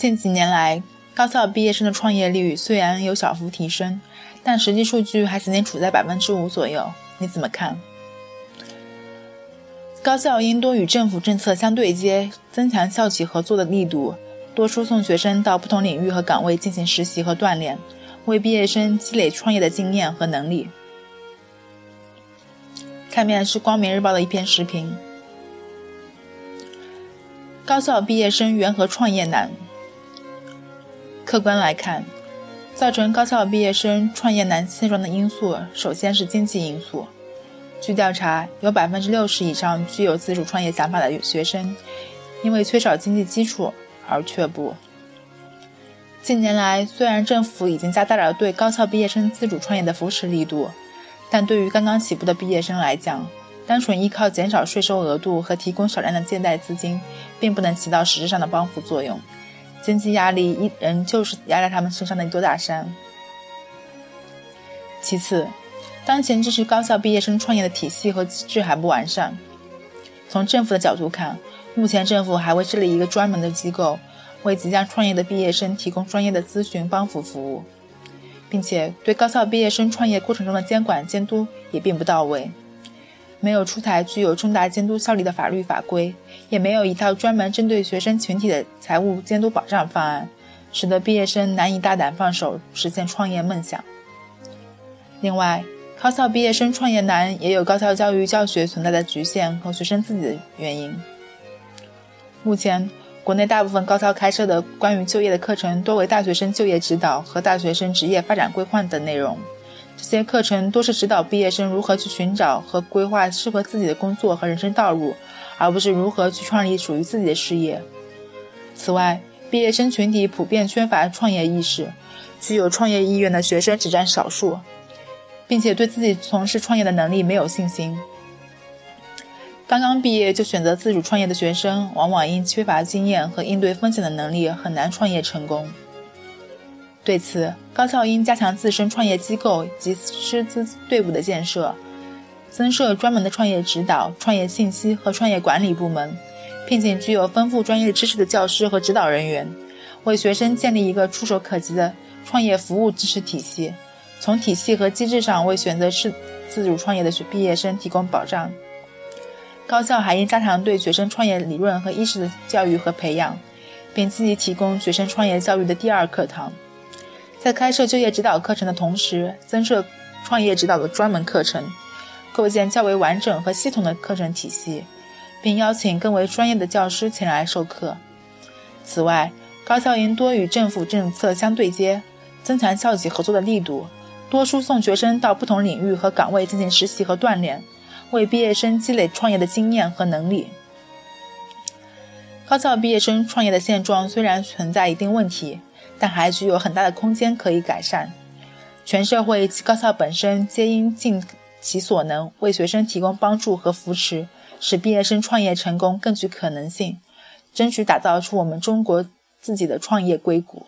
近几年来，高校毕业生的创业率虽然有小幅提升，但实际数据还仅仅处在百分之五左右。你怎么看？高校应多与政府政策相对接，增强校企合作的力度，多输送学生到不同领域和岗位进行实习和锻炼，为毕业生积累创业的经验和能力。下面是光明日报的一篇视频：高校毕业生缘何创业难？客观来看，造成高校毕业生创业难现状的因素，首先是经济因素。据调查，有百分之六十以上具有自主创业想法的学生，因为缺少经济基础而却步。近年来，虽然政府已经加大了对高校毕业生自主创业的扶持力度，但对于刚刚起步的毕业生来讲，单纯依靠减少税收额度和提供少量的借贷资金，并不能起到实质上的帮扶作用。经济压力依然就是压在他们身上的一座大山。其次，当前支持高校毕业生创业的体系和机制还不完善。从政府的角度看，目前政府还未设立一个专门的机构，为即将创业的毕业生提供专业的咨询帮扶服务，并且对高校毕业生创业过程中的监管监督也并不到位，没有出台具有重大监督效力的法律法规，也没有一套专门针对学生群体的财务监督保障方案，使得毕业生难以大胆放手实现创业梦想。另外，高校毕业生创业难，也有高校教育教学存在的局限和学生自己的原因。目前，国内大部分高校开设的关于就业的课程，多为大学生就业指导和大学生职业发展规划等内容。这些课程多是指导毕业生如何去寻找和规划适合自己的工作和人生道路，而不是如何去创立属于自己的事业。此外，毕业生群体普遍缺乏创业意识，具有创业意愿的学生只占少数。并且对自己从事创业的能力没有信心。刚刚毕业就选择自主创业的学生，往往因缺乏经验和应对风险的能力，很难创业成功。对此，高校应加强自身创业机构及师资队伍的建设，增设专门的创业指导、创业信息和创业管理部门，聘请具有丰富专业知识的教师和指导人员，为学生建立一个触手可及的创业服务支持体系。从体系和机制上为选择是自主创业的毕业生提供保障。高校还应加强对学生创业理论和意识的教育和培养，并积极提供学生创业教育的第二课堂。在开设就业指导课程的同时，增设创业指导的专门课程，构建较为完整和系统的课程体系，并邀请更为专业的教师前来授课。此外，高校应多与政府政策相对接，增强校企合作的力度。多输送学生到不同领域和岗位进行实习和锻炼，为毕业生积累创业的经验和能力。高校毕业生创业的现状虽然存在一定问题，但还具有很大的空间可以改善。全社会及高校本身皆应尽其所能，为学生提供帮助和扶持，使毕业生创业成功更具可能性，争取打造出我们中国自己的创业硅谷。